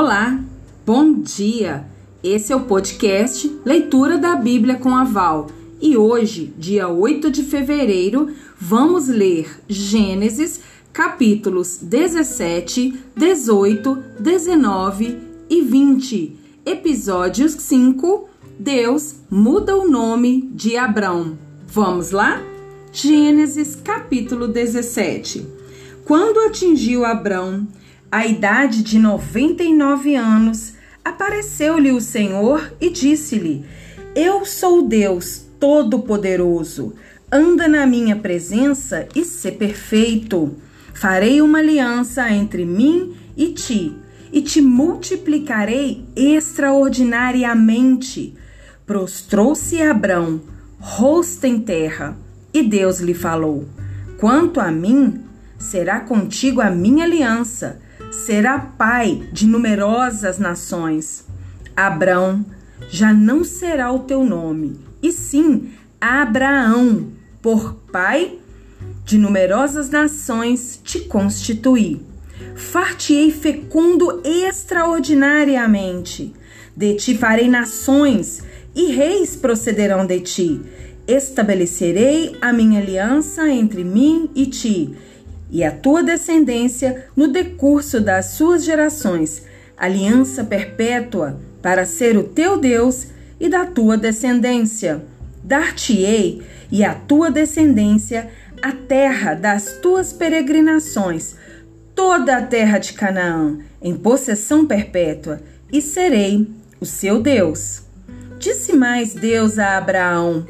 Olá, bom dia! Esse é o podcast Leitura da Bíblia com a Val e hoje, dia 8 de fevereiro, vamos ler Gênesis capítulos 17, 18, 19 e 20. Episódio 5: Deus muda o nome de Abrão. Vamos lá? Gênesis capítulo 17. Quando atingiu Abrão a idade de 99 anos, apareceu-lhe o Senhor e disse-lhe: Eu sou Deus Todo-Poderoso. Anda na minha presença e sê perfeito. Farei uma aliança entre mim e ti, e te multiplicarei extraordinariamente. Prostrou-se Abrão, rosto em terra, e Deus lhe falou: Quanto a mim, será contigo a minha aliança será pai de numerosas nações. Abrão já não será o teu nome, e sim Abraão, por pai de numerosas nações te constituí. Fartiei fecundo extraordinariamente. De ti farei nações, e reis procederão de ti. Estabelecerei a minha aliança entre mim e ti e a tua descendência no decurso das suas gerações, aliança perpétua para ser o teu Deus e da tua descendência. Dar-te-ei e a tua descendência a terra das tuas peregrinações, toda a terra de Canaã, em possessão perpétua, e serei o seu Deus. Disse mais Deus a Abraão: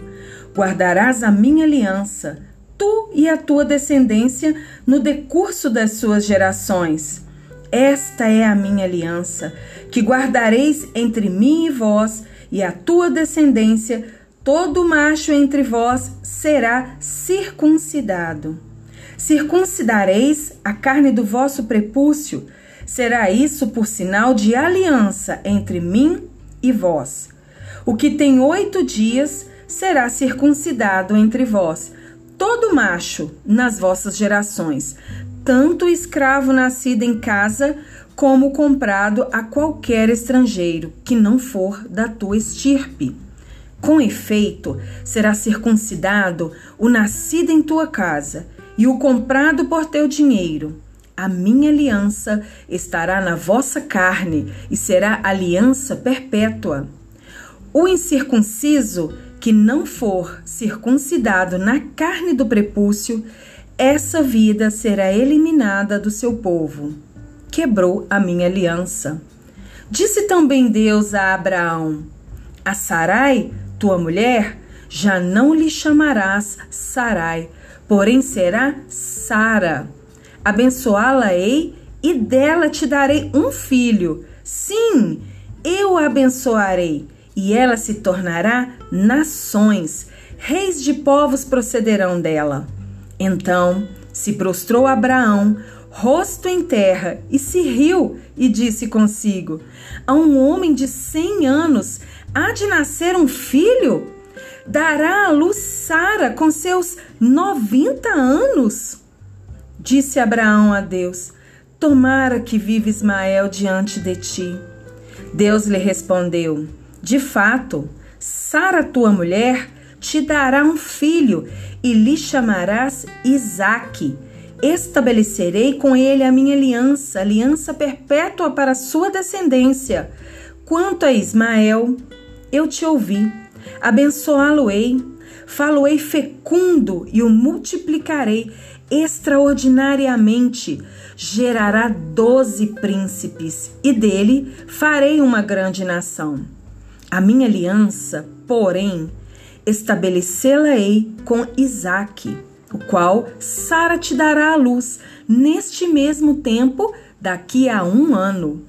Guardarás a minha aliança tu e a tua descendência no decurso das suas gerações. Esta é a minha aliança, que guardareis entre mim e vós e a tua descendência, todo macho entre vós será circuncidado. Circuncidareis a carne do vosso prepúcio, será isso por sinal de aliança entre mim e vós. O que tem oito dias será circuncidado entre vós, todo macho nas vossas gerações, tanto escravo nascido em casa como comprado a qualquer estrangeiro que não for da tua estirpe. Com efeito, será circuncidado o nascido em tua casa e o comprado por teu dinheiro. A minha aliança estará na vossa carne e será aliança perpétua. O incircunciso que não for circuncidado na carne do prepúcio, essa vida será eliminada do seu povo. Quebrou a minha aliança. Disse também Deus a Abraão: A Sarai, tua mulher, já não lhe chamarás Sarai, porém será Sara. Abençoá-la-ei e dela te darei um filho. Sim, eu a abençoarei e ela se tornará nações, reis de povos procederão dela. Então se prostrou Abraão, rosto em terra, e se riu e disse consigo: A um homem de cem anos há de nascer um filho? Dará à luz Sara com seus noventa anos? Disse Abraão a Deus: Tomara que vive Ismael diante de ti. Deus lhe respondeu: de fato, Sara, tua mulher, te dará um filho e lhe chamarás Isaque. Estabelecerei com ele a minha aliança, aliança perpétua para sua descendência. Quanto a Ismael, eu te ouvi, abençoá-lo-ei, falo-ei fecundo e o multiplicarei extraordinariamente. Gerará doze príncipes, e dele farei uma grande nação. A minha aliança, porém, estabelecê-la-ei com Isaque, o qual Sara te dará à luz neste mesmo tempo, daqui a um ano.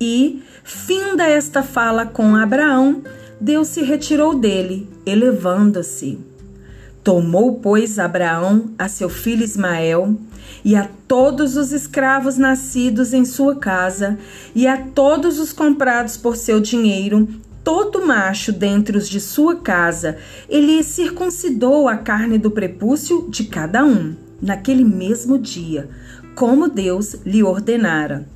E, finda esta fala com Abraão, Deus se retirou dele, elevando-se. Tomou, pois, Abraão a seu filho Ismael e a todos os escravos nascidos em sua casa e a todos os comprados por seu dinheiro todo macho dentre os de sua casa, ele circuncidou a carne do prepúcio de cada um, naquele mesmo dia, como Deus lhe ordenara.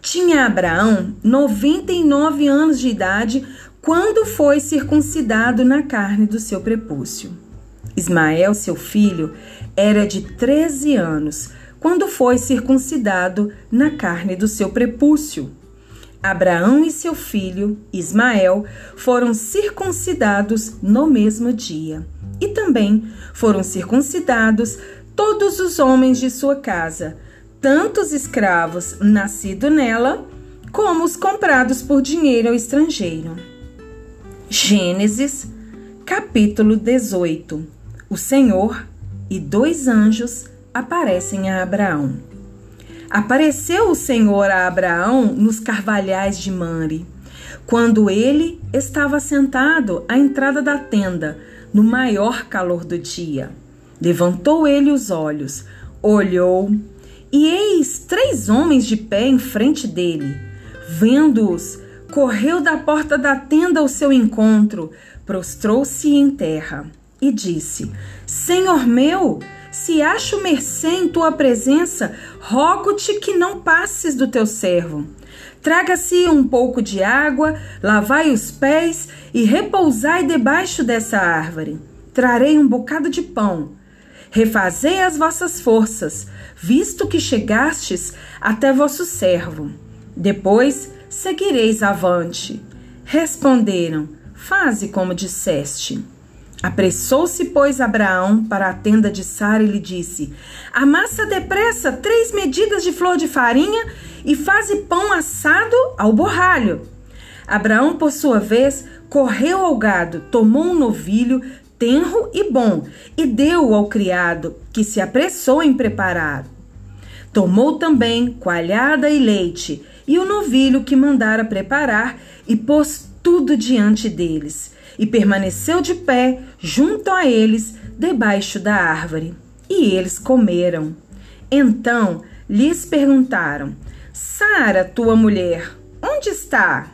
Tinha Abraão 99 anos de idade quando foi circuncidado na carne do seu prepúcio. Ismael, seu filho, era de 13 anos quando foi circuncidado na carne do seu prepúcio. Abraão e seu filho, Ismael, foram circuncidados no mesmo dia. E também foram circuncidados todos os homens de sua casa, tanto os escravos nascidos nela, como os comprados por dinheiro ao estrangeiro. Gênesis, capítulo 18. O Senhor e dois anjos aparecem a Abraão. Apareceu o Senhor a Abraão nos carvalhais de Manre, quando ele estava sentado à entrada da tenda, no maior calor do dia. Levantou ele os olhos, olhou, e eis três homens de pé em frente dele. Vendo-os, correu da porta da tenda ao seu encontro, prostrou-se em terra e disse: Senhor meu, se acho mercê em tua presença, rogo-te que não passes do teu servo. Traga-se um pouco de água, lavai os pés e repousai debaixo dessa árvore. Trarei um bocado de pão. Refazei as vossas forças, visto que chegastes até vosso servo. Depois seguireis avante. Responderam: Faze como disseste. Apressou-se, pois, Abraão para a tenda de Sara e lhe disse: Amassa depressa três medidas de flor de farinha e faze pão assado ao borralho. Abraão, por sua vez, correu ao gado, tomou um novilho tenro e bom e deu-o ao criado, que se apressou em preparar. Tomou também coalhada e leite e o novilho que mandara preparar e pôs tudo diante deles e permaneceu de pé junto a eles, debaixo da árvore. E eles comeram. Então lhes perguntaram: Sara, tua mulher, onde está?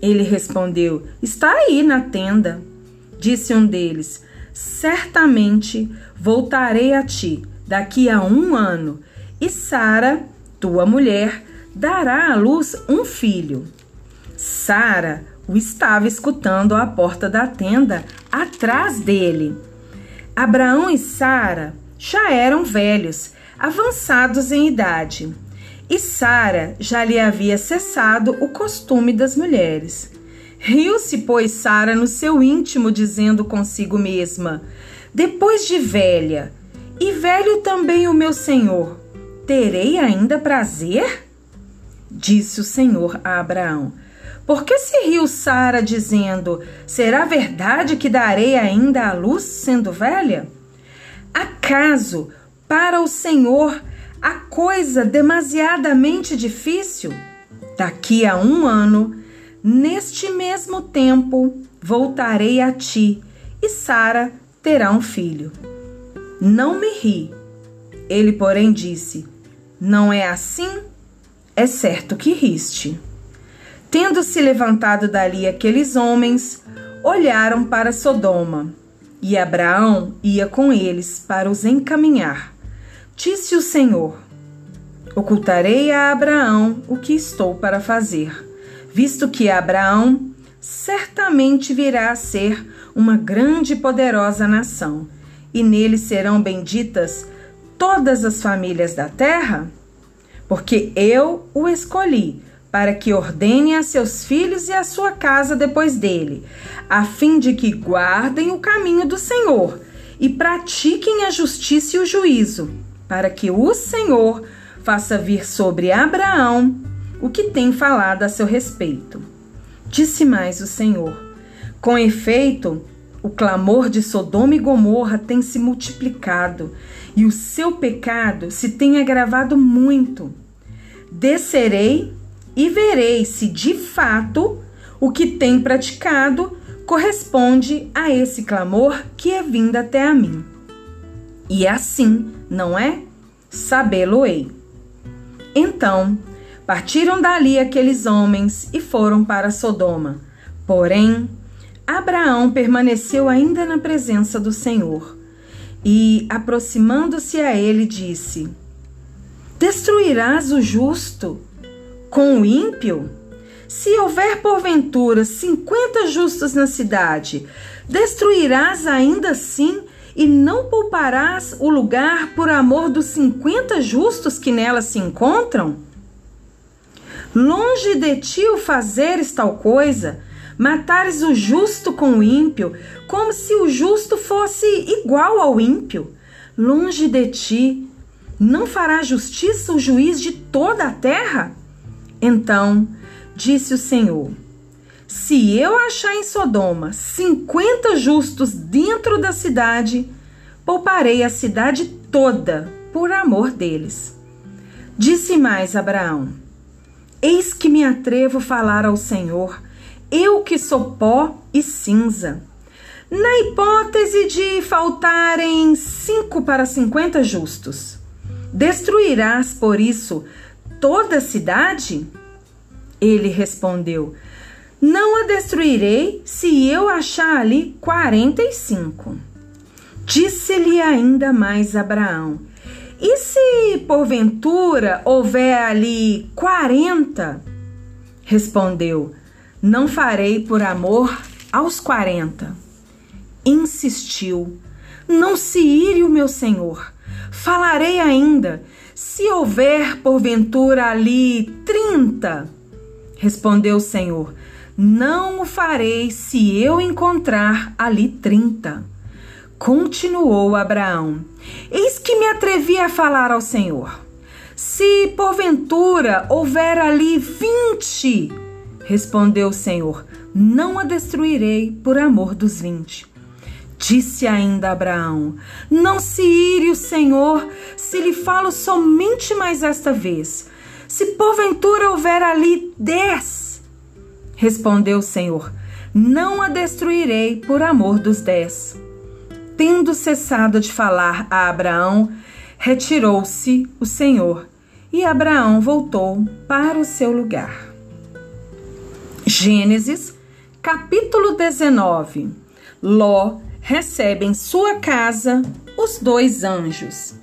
Ele respondeu: Está aí na tenda. Disse um deles: Certamente voltarei a ti daqui a um ano, e Sara, tua mulher, dará à luz um filho. Sara o estava escutando à porta da tenda, atrás dele. Abraão e Sara já eram velhos, avançados em idade, e Sara já lhe havia cessado o costume das mulheres. Riu-se, pois, Sara no seu íntimo, dizendo consigo mesma: Depois de velha, e velho também o meu senhor, terei ainda prazer? Disse o Senhor a Abraão: por que se riu Sara, dizendo: Será verdade que darei ainda à luz, sendo velha? Acaso para o Senhor a coisa demasiadamente difícil? Daqui a um ano, neste mesmo tempo, voltarei a ti e Sara terá um filho. Não me ri. Ele, porém, disse: Não é assim? É certo que riste. Tendo se levantado dali aqueles homens, olharam para Sodoma, e Abraão ia com eles para os encaminhar. Disse o Senhor: Ocultarei a Abraão o que estou para fazer, visto que Abraão certamente virá a ser uma grande e poderosa nação, e nele serão benditas todas as famílias da terra? Porque eu o escolhi para que ordene a seus filhos e a sua casa depois dele, a fim de que guardem o caminho do Senhor e pratiquem a justiça e o juízo, para que o Senhor faça vir sobre Abraão o que tem falado a seu respeito. Disse mais o Senhor: Com efeito, o clamor de Sodoma e Gomorra tem se multiplicado e o seu pecado se tem agravado muito. Descerei e verei se de fato o que tem praticado corresponde a esse clamor que é vindo até a mim. E assim, não é? Sabê-lo-ei. Então, partiram dali aqueles homens e foram para Sodoma. Porém, Abraão permaneceu ainda na presença do Senhor. E, aproximando-se a ele, disse: Destruirás o justo com o ímpio? Se houver porventura cinquenta justos na cidade, destruirás ainda assim e não pouparás o lugar por amor dos cinquenta justos que nela se encontram? Longe de ti o fazeres tal coisa, matares o justo com o ímpio, como se o justo fosse igual ao ímpio. Longe de ti, não fará justiça o juiz de toda a terra? Então disse o Senhor: Se eu achar em Sodoma cinquenta justos dentro da cidade, pouparei a cidade toda por amor deles. Disse mais Abraão: Eis que me atrevo a falar ao Senhor, eu que sou pó e cinza. Na hipótese de faltarem cinco para cinquenta justos, destruirás por isso toda a cidade? Ele respondeu: Não a destruirei se eu achar ali quarenta e cinco. Disse-lhe ainda mais Abraão: e se porventura houver ali quarenta? Respondeu: Não farei por amor aos quarenta. Insistiu: Não se ire o meu senhor. Falarei ainda: Se houver porventura ali trinta. Respondeu o Senhor: Não o farei se eu encontrar ali trinta. Continuou Abraão: Eis que me atrevi a falar ao Senhor. Se porventura houver ali vinte, respondeu o Senhor, não a destruirei por amor dos vinte. Disse ainda Abraão: Não se ire o Senhor, se lhe falo somente mais esta vez. Se porventura houver ali dez, respondeu o Senhor: Não a destruirei por amor dos dez. Tendo cessado de falar a Abraão, retirou-se o Senhor e Abraão voltou para o seu lugar. Gênesis, capítulo 19. Ló recebe em sua casa os dois anjos.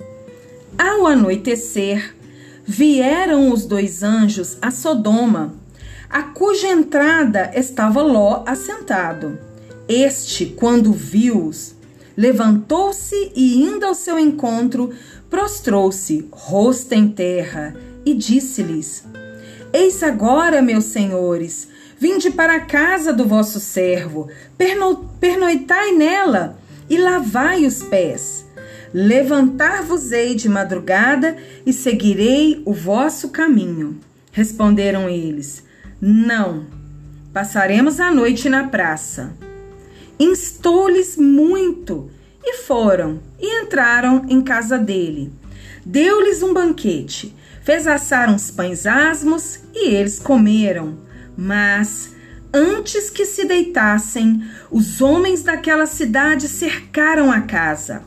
Ao anoitecer, vieram os dois anjos a Sodoma, a cuja entrada estava Ló assentado. Este, quando viu-os, levantou-se e, indo ao seu encontro, prostrou-se, rosto em terra, e disse-lhes: Eis agora, meus senhores, vinde para a casa do vosso servo, perno pernoitai nela e lavai os pés. Levantar-vos-ei de madrugada e seguirei o vosso caminho. Responderam eles: Não, passaremos a noite na praça instou-lhes muito e foram e entraram em casa dele. Deu-lhes um banquete, fez assar uns pães asmos e eles comeram. Mas antes que se deitassem, os homens daquela cidade cercaram a casa.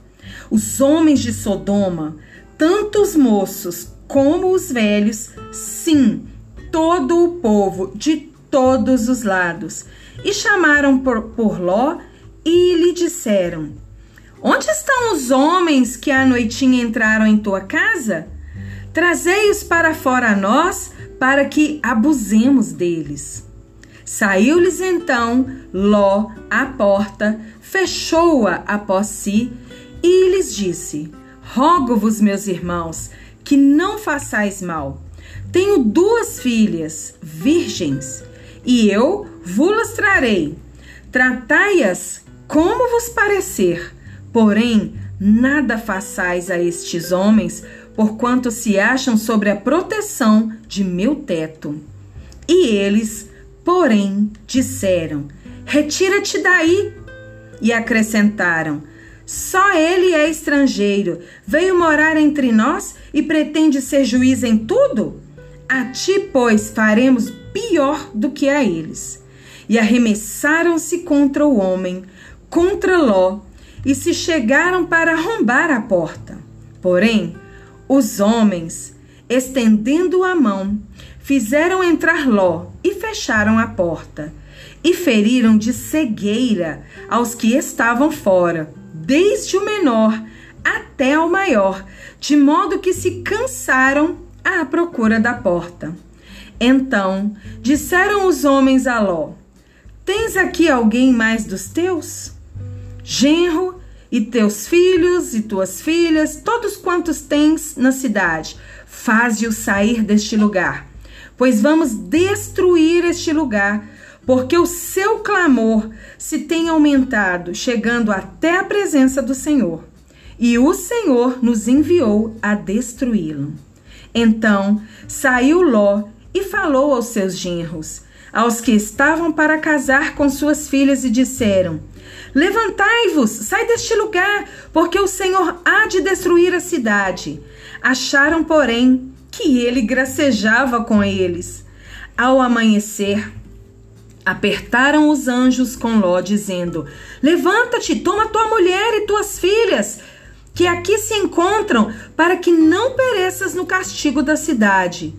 Os homens de Sodoma, tanto os moços como os velhos, sim, todo o povo de todos os lados, e chamaram por, por Ló e lhe disseram: Onde estão os homens que à noitinha entraram em tua casa? Trazei-os para fora a nós, para que abusemos deles. Saiu-lhes então Ló à porta, fechou-a após si e lhes disse: Rogo-vos, meus irmãos, que não façais mal. Tenho duas filhas, virgens, e eu vos trarei. Tratai-as como vos parecer. Porém, nada façais a estes homens, porquanto se acham sobre a proteção de meu teto. E eles, porém, disseram: Retira-te daí. E acrescentaram: Só ele é estrangeiro, veio morar entre nós e pretende ser juiz em tudo? A ti, pois, faremos pior do que a eles. E arremessaram-se contra o homem, contra Ló, e se chegaram para arrombar a porta. Porém, os homens, estendendo a mão, fizeram entrar Ló e fecharam a porta, e feriram de cegueira aos que estavam fora, desde o menor até o maior, de modo que se cansaram à procura da porta. Então disseram os homens a Ló: Tens aqui alguém mais dos teus? Genro e teus filhos e tuas filhas, todos quantos tens na cidade, faze-o sair deste lugar, pois vamos destruir este lugar, porque o seu clamor se tem aumentado, chegando até a presença do Senhor. E o Senhor nos enviou a destruí-lo. Então saiu Ló e falou aos seus genros, aos que estavam para casar com suas filhas, e disseram: Levantai-vos, sai deste lugar, porque o Senhor há de destruir a cidade. Acharam, porém, que ele gracejava com eles. Ao amanhecer, apertaram os anjos com Ló, dizendo: Levanta-te, toma tua mulher e tuas filhas, que aqui se encontram, para que não pereças no castigo da cidade.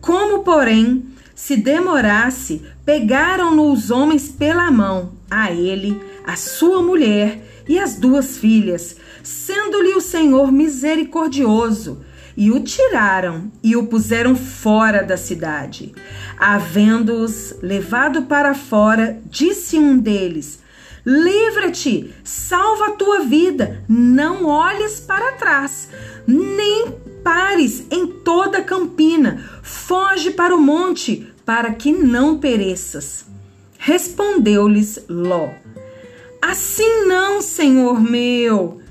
Como, porém, se demorasse, pegaram-no os homens pela mão, a ele, a sua mulher e as duas filhas, sendo-lhe o Senhor misericordioso, e o tiraram e o puseram fora da cidade. Havendo-os levado para fora, disse um deles: Livra-te, salva a tua vida, não olhes para trás, nem pares em toda a campina, foge para o monte, para que não pereças. Respondeu-lhes Ló: Assim não, senhor meu.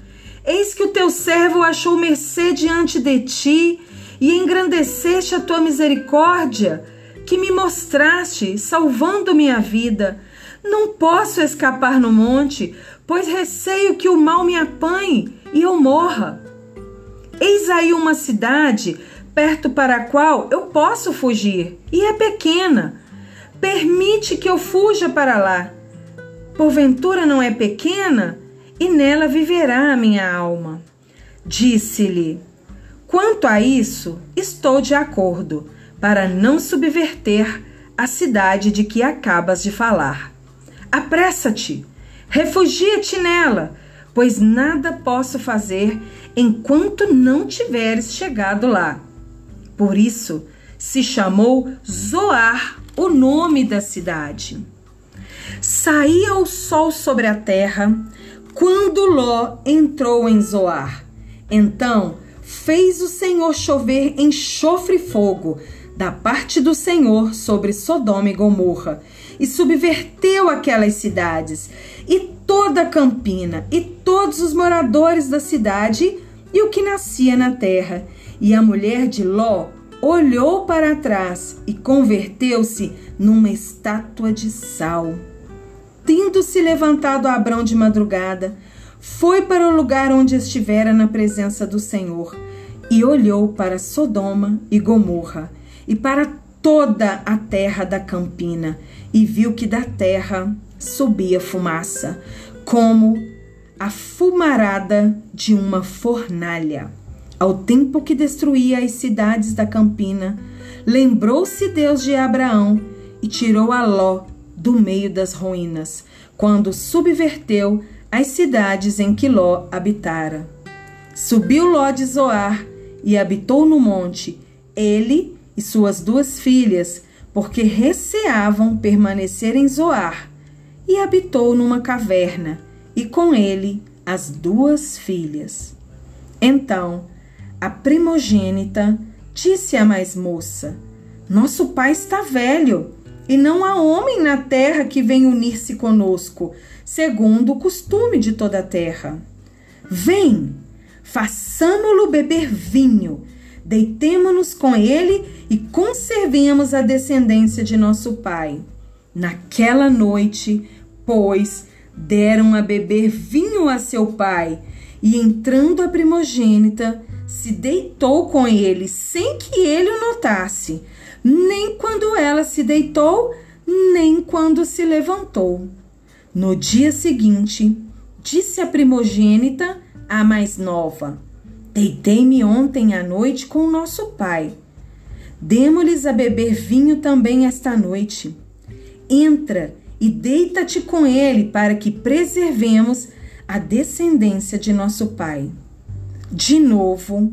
Eis que o teu servo achou mercê diante de ti e engrandeceste a tua misericórdia, que me mostraste, salvando minha vida. Não posso escapar no monte, pois receio que o mal me apanhe e eu morra. Eis aí uma cidade perto para a qual eu posso fugir, e é pequena. Permite que eu fuja para lá. Porventura não é pequena, e nela viverá a minha alma. Disse-lhe: Quanto a isso, estou de acordo, para não subverter a cidade de que acabas de falar. Apressa-te, refugia-te nela, pois nada posso fazer enquanto não tiveres chegado lá. Por isso se chamou Zoar o nome da cidade. Saía o sol sobre a terra quando Ló entrou em Zoar. Então fez o Senhor chover enxofre e fogo da parte do Senhor sobre Sodoma e Gomorra e subverteu aquelas cidades, e toda a campina, e todos os moradores da cidade, e o que nascia na terra. E a mulher de Ló olhou para trás e converteu-se numa estátua de sal. Tendo-se levantado Abrão de madrugada, foi para o lugar onde estivera na presença do Senhor e olhou para Sodoma e Gomorra e para toda a terra da campina e viu que da terra subia fumaça, como a fumarada de uma fornalha. Ao tempo que destruía as cidades da campina, lembrou-se Deus de Abraão e tirou a Ló do meio das ruínas, quando subverteu as cidades em que Ló habitara. Subiu Ló de Zoar e habitou no monte, ele e suas duas filhas, porque receavam permanecer em Zoar, e habitou numa caverna, e com ele as duas filhas. Então a primogênita disse à mais moça: Nosso pai está velho, e não há homem na terra que venha unir-se conosco, segundo o costume de toda a terra. Vem, façamo-lo beber vinho deitemo-nos com ele e conservemos a descendência de nosso pai. Naquela noite, pois, deram a beber vinho a seu pai, e entrando a primogênita, se deitou com ele, sem que ele o notasse, nem quando ela se deitou, nem quando se levantou. No dia seguinte, disse a primogênita à mais nova: Deitei-me ontem à noite com nosso pai. Demo-lhes a beber vinho também esta noite. Entra e deita-te com ele, para que preservemos a descendência de nosso pai. De novo,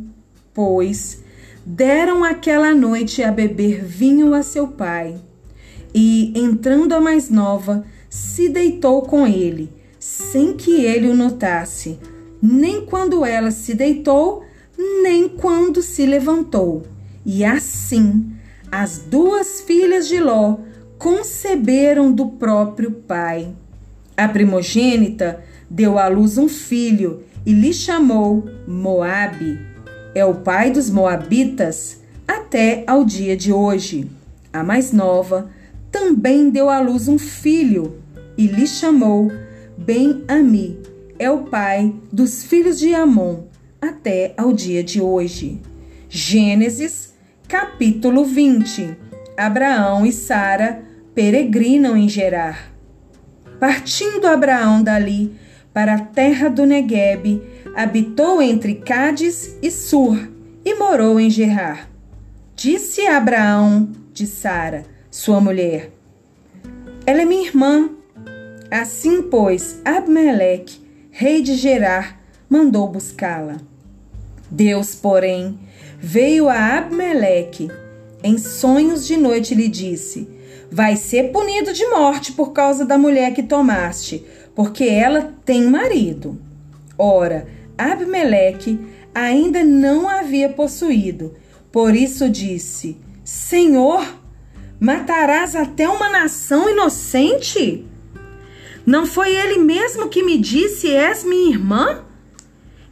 pois, deram aquela noite a beber vinho a seu pai. E, entrando a mais nova, se deitou com ele, sem que ele o notasse, nem quando ela se deitou, nem quando se levantou. E assim, as duas filhas de Ló conceberam do próprio pai. A primogênita deu à luz um filho e lhe chamou Moabe. É o pai dos moabitas até ao dia de hoje. A mais nova também deu à luz um filho e lhe chamou Ben-Ami. É o pai dos filhos de Amon até ao dia de hoje. Gênesis, capítulo 20. Abraão e Sara peregrinam em Gerar. Partindo Abraão dali para a terra do Neguebe, habitou entre Cádiz e Sur e morou em Gerar. Disse Abraão de Sara, sua mulher: Ela é minha irmã. Assim, pois, Abmeleque, rei de Gerar, mandou buscá-la. Deus, porém, veio a Abmeleque em sonhos de noite e lhe disse: Vai ser punido de morte por causa da mulher que tomaste, porque ela tem marido. Ora, Abimeleque ainda não havia possuído, por isso disse: Senhor, matarás até uma nação inocente? Não foi ele mesmo que me disse: És minha irmã?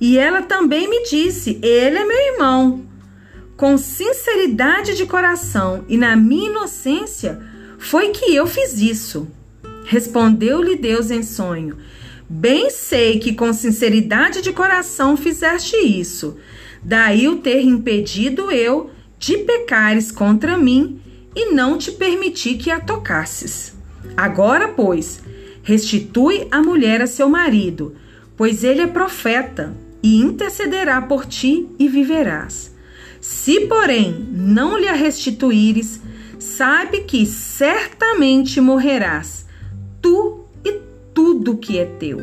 E ela também me disse: Ele é meu irmão. Com sinceridade de coração e na minha inocência, foi que eu fiz isso. Respondeu-lhe Deus em sonho: Bem sei que com sinceridade de coração fizeste isso. Daí o ter impedido eu de pecares contra mim e não te permiti que a tocasses. Agora, pois, restitui a mulher a seu marido, pois ele é profeta e intercederá por ti e viverás. Se, porém, não lhe a restituíres, sabe que certamente morrerás tu e tudo que é teu.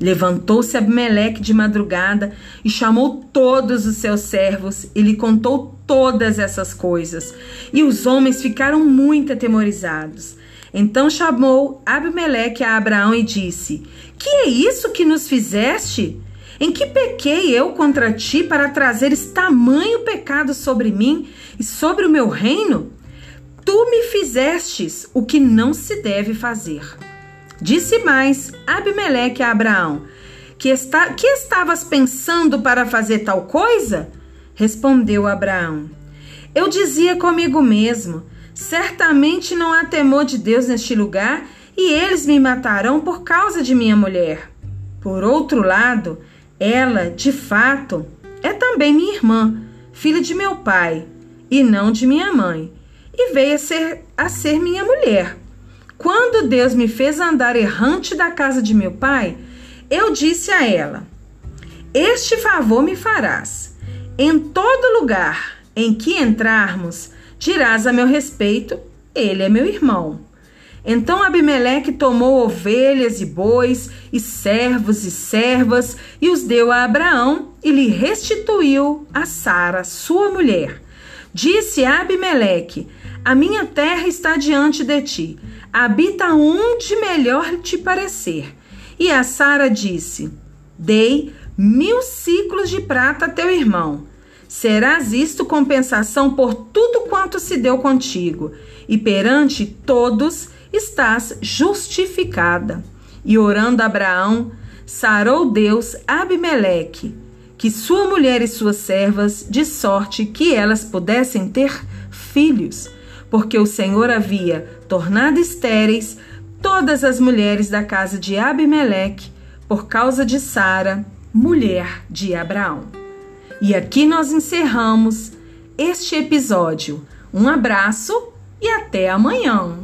Levantou-se Abimeleque de madrugada e chamou todos os seus servos e lhe contou todas essas coisas. E os homens ficaram muito atemorizados. Então chamou Abimeleque a Abraão e disse: Que é isso que nos fizeste? Em que pequei eu contra ti para trazeres tamanho pecado sobre mim e sobre o meu reino? Tu me fizestes o que não se deve fazer. Disse mais Abimeleque a Abraão: que, está, que estavas pensando para fazer tal coisa? Respondeu Abraão: Eu dizia comigo mesmo: certamente não há temor de Deus neste lugar e eles me matarão por causa de minha mulher. Por outro lado, ela, de fato, é também minha irmã, filha de meu pai, e não de minha mãe e veio a ser, a ser minha mulher. Quando Deus me fez andar errante da casa de meu pai, eu disse a ela: Este favor me farás. Em todo lugar em que entrarmos, dirás a meu respeito: Ele é meu irmão. Então Abimeleque tomou ovelhas e bois, e servos e servas, e os deu a Abraão, e lhe restituiu a Sara, sua mulher. Disse Abimeleque: a minha terra está diante de ti. Habita onde melhor te parecer. E a Sara disse: Dei mil ciclos de prata a teu irmão. Serás isto compensação por tudo quanto se deu contigo, e perante todos estás justificada. E orando Abraão, sarou Deus Abimeleque, que sua mulher e suas servas, de sorte que elas pudessem ter filhos porque o Senhor havia tornado estéreis todas as mulheres da casa de Abimeleque por causa de Sara, mulher de Abraão. E aqui nós encerramos este episódio. Um abraço e até amanhã.